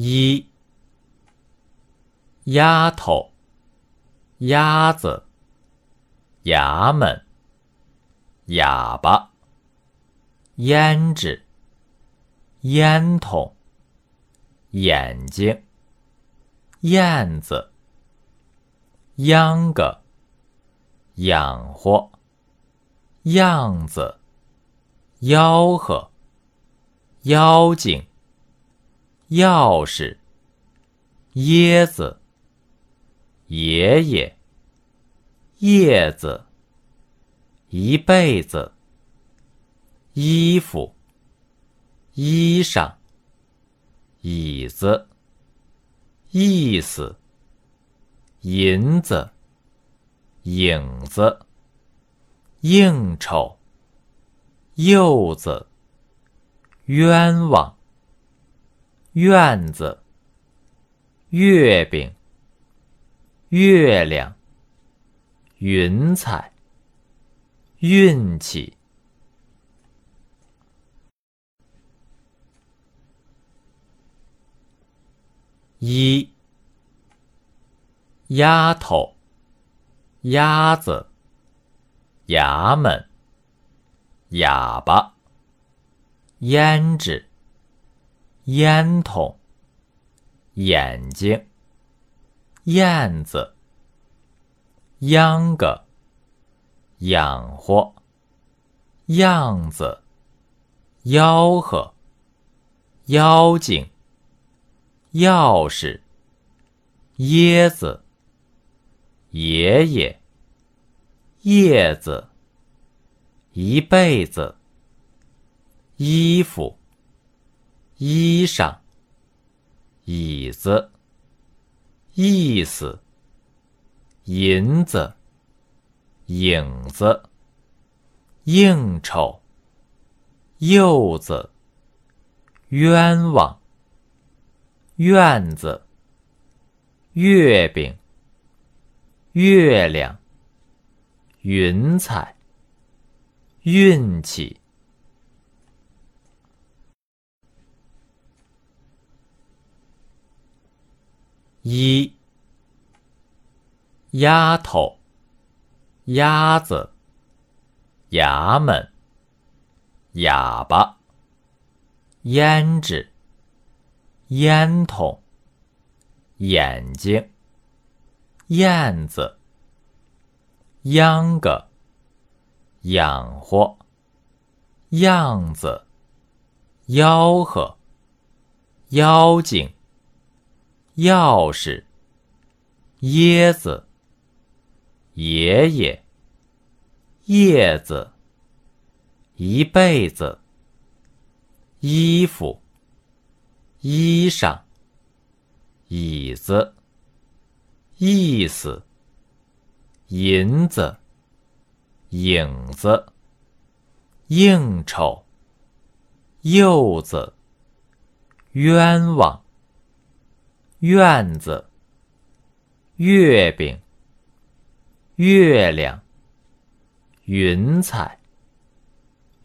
一丫头，鸭子，衙门，哑巴，胭脂，烟筒，眼睛，燕子，秧歌，养活，样子，吆喝，妖精。钥匙，椰子，爷爷，叶子，一辈子，衣服，衣裳，椅子，意思，银子，影子，应酬，柚子，冤枉。院子，月饼，月亮，云彩，运气。一，丫头，鸭子，衙门，哑巴，胭脂。烟筒，眼睛，燕子，秧歌，养活，样子，吆喝，妖精，钥匙，椰子，爷爷，叶子，一辈子，衣服。衣裳，椅子，意思，银子，影子，应酬，柚子，冤枉，院子，月饼，月亮，云彩，运气。一丫头，鸭子，衙门，哑巴，胭脂，烟筒，眼睛，燕子，秧歌，养活，样子，吆喝，妖精。钥匙，椰子，爷爷，叶子，一辈子，衣服，衣裳，椅子，意思，银子，影子，应酬，柚子，冤枉。院子，月饼，月亮，云彩，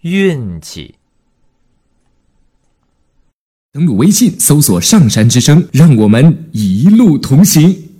运气。登录微信，搜索“上山之声”，让我们一路同行。